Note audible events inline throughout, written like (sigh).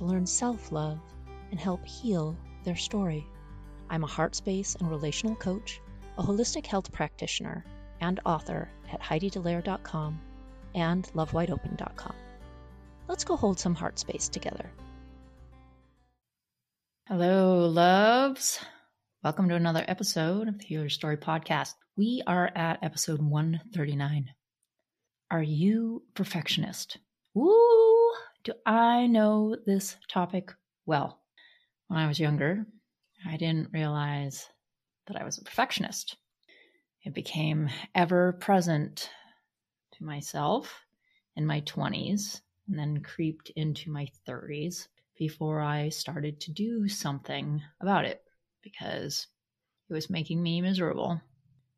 to learn self love and help heal their story. I'm a heart space and relational coach, a holistic health practitioner, and author at HeidiDallaire.com and LoveWideOpen.com. Let's go hold some heart space together. Hello, loves. Welcome to another episode of the Heal Your Story podcast. We are at episode 139. Are you perfectionist? Woo! Do I know this topic well? When I was younger, I didn't realize that I was a perfectionist. It became ever present to myself in my 20s and then creeped into my 30s before I started to do something about it because it was making me miserable.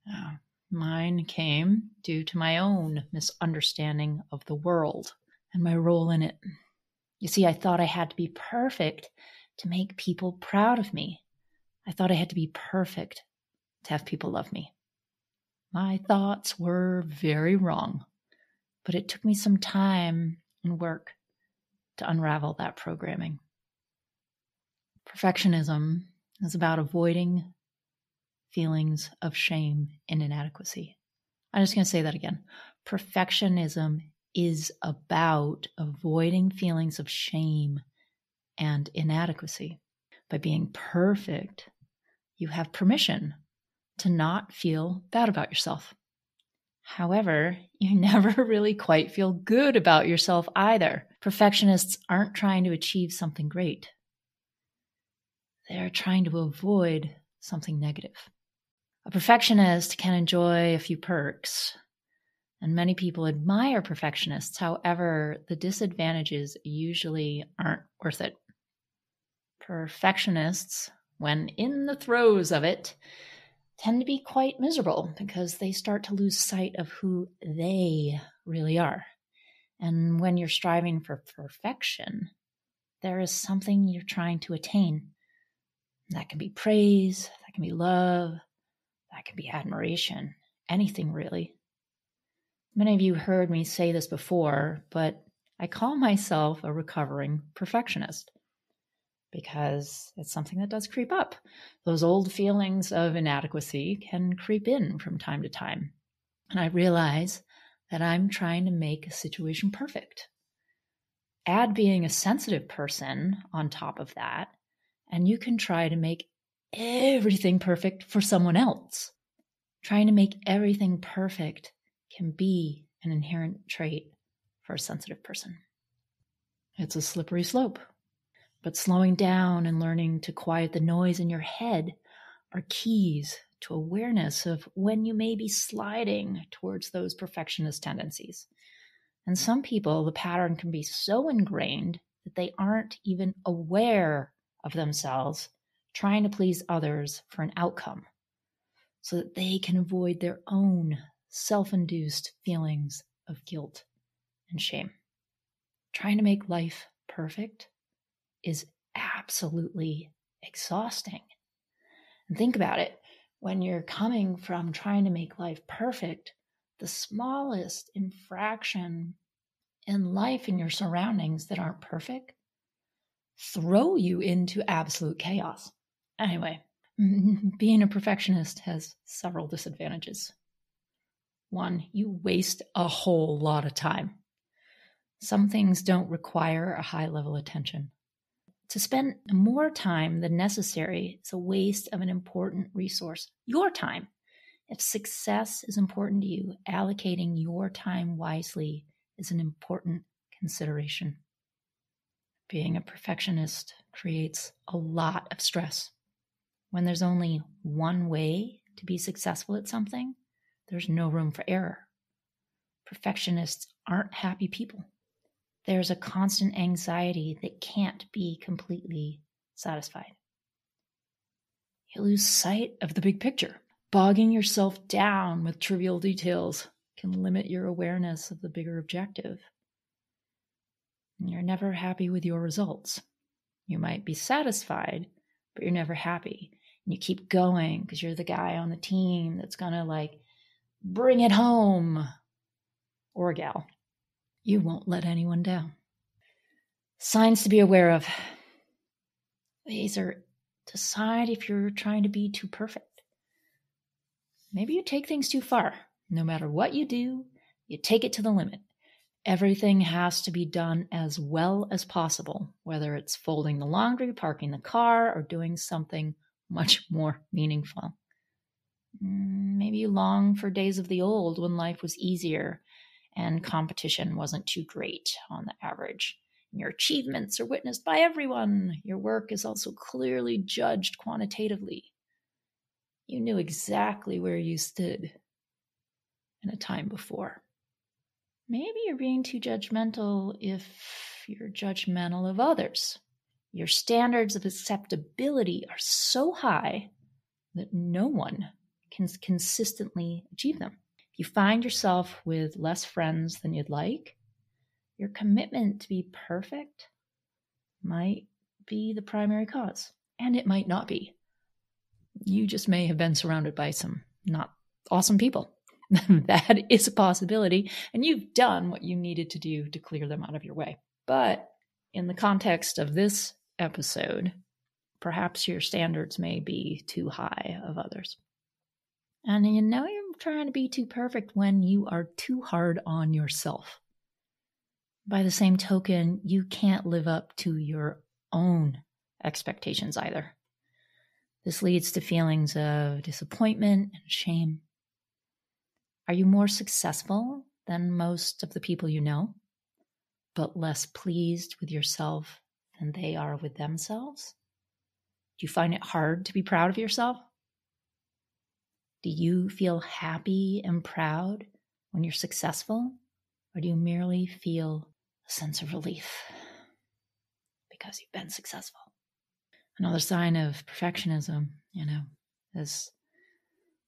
Uh, mine came due to my own misunderstanding of the world and my role in it. You see, I thought I had to be perfect to make people proud of me. I thought I had to be perfect to have people love me. My thoughts were very wrong, but it took me some time and work to unravel that programming. Perfectionism is about avoiding feelings of shame and inadequacy. I'm just going to say that again. Perfectionism is about avoiding feelings of shame and inadequacy. By being perfect, you have permission to not feel bad about yourself. However, you (laughs) never really quite feel good about yourself either. Perfectionists aren't trying to achieve something great, they're trying to avoid something negative. A perfectionist can enjoy a few perks, and many people admire perfectionists. However, the disadvantages usually aren't worth it. Perfectionists, when in the throes of it, tend to be quite miserable because they start to lose sight of who they really are. And when you're striving for perfection, there is something you're trying to attain. That can be praise, that can be love, that can be admiration, anything really. Many of you heard me say this before, but I call myself a recovering perfectionist because it's something that does creep up. Those old feelings of inadequacy can creep in from time to time. And I realize that I'm trying to make a situation perfect. Add being a sensitive person on top of that, and you can try to make everything perfect for someone else. Trying to make everything perfect can be an inherent trait for a sensitive person. It's a slippery slope, but slowing down and learning to quiet the noise in your head are keys to awareness of when you may be sliding towards those perfectionist tendencies. And some people, the pattern can be so ingrained that they aren't even aware of themselves trying to please others for an outcome so that they can avoid their own self induced feelings of guilt and shame. Trying to make life perfect is absolutely exhausting. And think about it when you're coming from trying to make life perfect, the smallest infraction in life and your surroundings that aren't perfect throw you into absolute chaos. Anyway, (laughs) being a perfectionist has several disadvantages. One, you waste a whole lot of time. Some things don't require a high level attention. To spend more time than necessary is a waste of an important resource, your time. If success is important to you, allocating your time wisely is an important consideration. Being a perfectionist creates a lot of stress. When there's only one way to be successful at something, there's no room for error. Perfectionists aren't happy people. there's a constant anxiety that can't be completely satisfied. You lose sight of the big picture. Bogging yourself down with trivial details can limit your awareness of the bigger objective. You're never happy with your results. You might be satisfied, but you're never happy. And you keep going because you're the guy on the team that's going to like bring it home or gal. You won't let anyone down. Signs to be aware of. These are decide if you're trying to be too perfect. Maybe you take things too far. No matter what you do, you take it to the limit. Everything has to be done as well as possible, whether it's folding the laundry, parking the car, or doing something much more meaningful. Maybe you long for days of the old when life was easier and competition wasn't too great on the average. Your achievements are witnessed by everyone. Your work is also clearly judged quantitatively. You knew exactly where you stood in a time before. Maybe you're being too judgmental if you're judgmental of others. Your standards of acceptability are so high that no one can consistently achieve them. If you find yourself with less friends than you'd like, your commitment to be perfect might be the primary cause, and it might not be. You just may have been surrounded by some not awesome people. (laughs) that is a possibility, and you've done what you needed to do to clear them out of your way. But in the context of this episode, perhaps your standards may be too high of others. And you know you're trying to be too perfect when you are too hard on yourself. By the same token, you can't live up to your own expectations either. This leads to feelings of disappointment and shame. Are you more successful than most of the people you know, but less pleased with yourself than they are with themselves? Do you find it hard to be proud of yourself? Do you feel happy and proud when you're successful? Or do you merely feel a sense of relief because you've been successful? Another sign of perfectionism, you know, is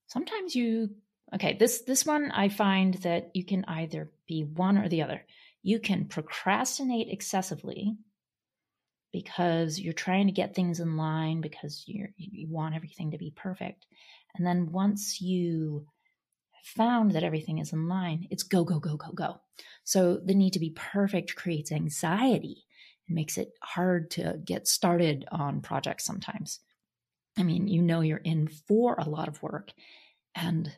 sometimes you okay, this this one I find that you can either be one or the other. You can procrastinate excessively because you're trying to get things in line because you you want everything to be perfect. And then once you found that everything is in line, it's go, go, go, go, go. So the need to be perfect creates anxiety and makes it hard to get started on projects sometimes. I mean, you know, you're in for a lot of work and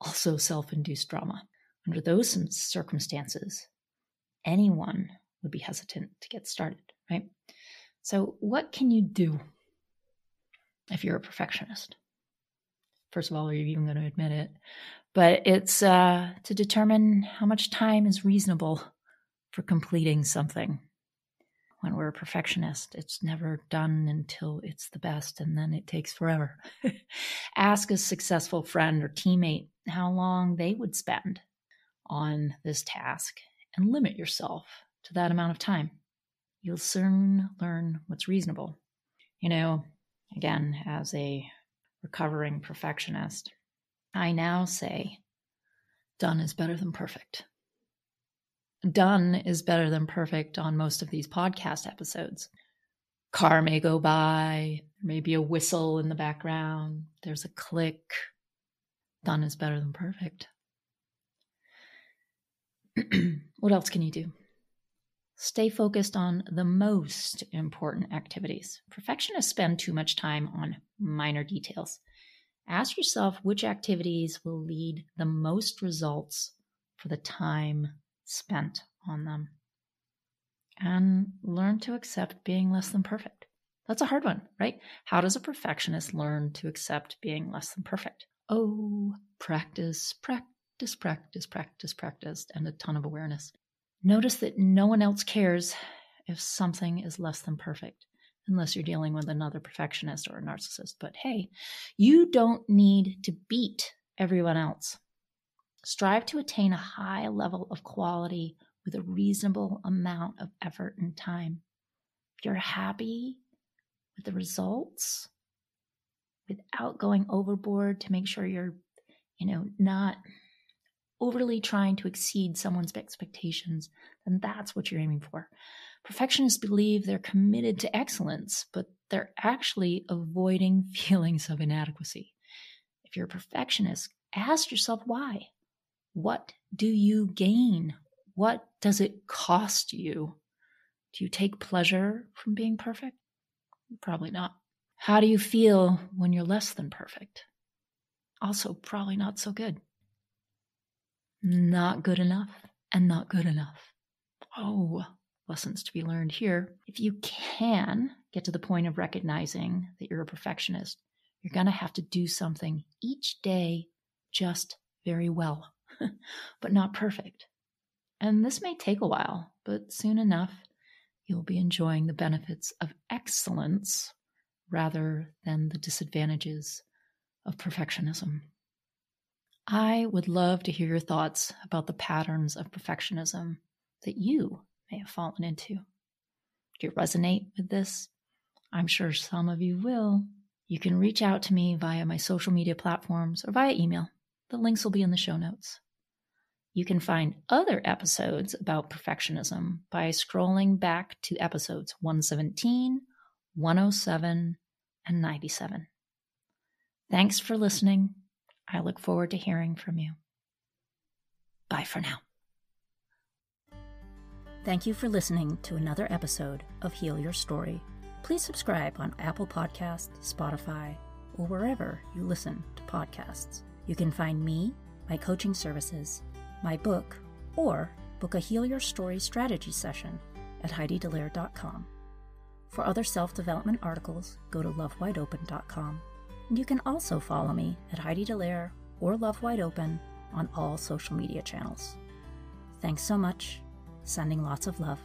also self induced drama. Under those circumstances, anyone would be hesitant to get started, right? So, what can you do if you're a perfectionist? First of all, are you even going to admit it? But it's uh, to determine how much time is reasonable for completing something. When we're a perfectionist, it's never done until it's the best, and then it takes forever. (laughs) Ask a successful friend or teammate how long they would spend on this task and limit yourself to that amount of time. You'll soon learn what's reasonable. You know, again, as a recovering perfectionist, I now say done is better than perfect. Done is better than perfect on most of these podcast episodes. Car may go by, there may be a whistle in the background, there's a click. Done is better than perfect. (clears throat) what else can you do? Stay focused on the most important activities. Perfectionists spend too much time on minor details. Ask yourself which activities will lead the most results for the time spent on them. And learn to accept being less than perfect. That's a hard one, right? How does a perfectionist learn to accept being less than perfect? Oh, practice, practice, practice, practice, practice, and a ton of awareness. Notice that no one else cares if something is less than perfect, unless you're dealing with another perfectionist or a narcissist. But hey, you don't need to beat everyone else. Strive to attain a high level of quality with a reasonable amount of effort and time. If you're happy with the results without going overboard to make sure you're, you know, not overly trying to exceed someone's expectations, then that's what you're aiming for. Perfectionists believe they're committed to excellence, but they're actually avoiding (laughs) feelings of inadequacy. If you're a perfectionist, ask yourself why. What do you gain? What does it cost you? Do you take pleasure from being perfect? Probably not. How do you feel when you're less than perfect? Also, probably not so good. Not good enough and not good enough. Oh, lessons to be learned here. If you can get to the point of recognizing that you're a perfectionist, you're going to have to do something each day just very well, (laughs) but not perfect. And this may take a while, but soon enough, you'll be enjoying the benefits of excellence rather than the disadvantages of perfectionism. I would love to hear your thoughts about the patterns of perfectionism that you may have fallen into. Do you resonate with this? I'm sure some of you will. You can reach out to me via my social media platforms or via email. The links will be in the show notes. You can find other episodes about perfectionism by scrolling back to episodes 117, 107, and 97. Thanks for listening. I look forward to hearing from you. Bye for now. Thank you for listening to another episode of Heal Your Story. Please subscribe on Apple Podcasts, Spotify, or wherever you listen to podcasts. You can find me, my coaching services, my book, or book a Heal Your Story strategy session at HeidiDallaire.com. For other self development articles, go to lovewideopen.com. You can also follow me at Heidi Dallaire or Love Wide Open on all social media channels. Thanks so much Sending lots of love.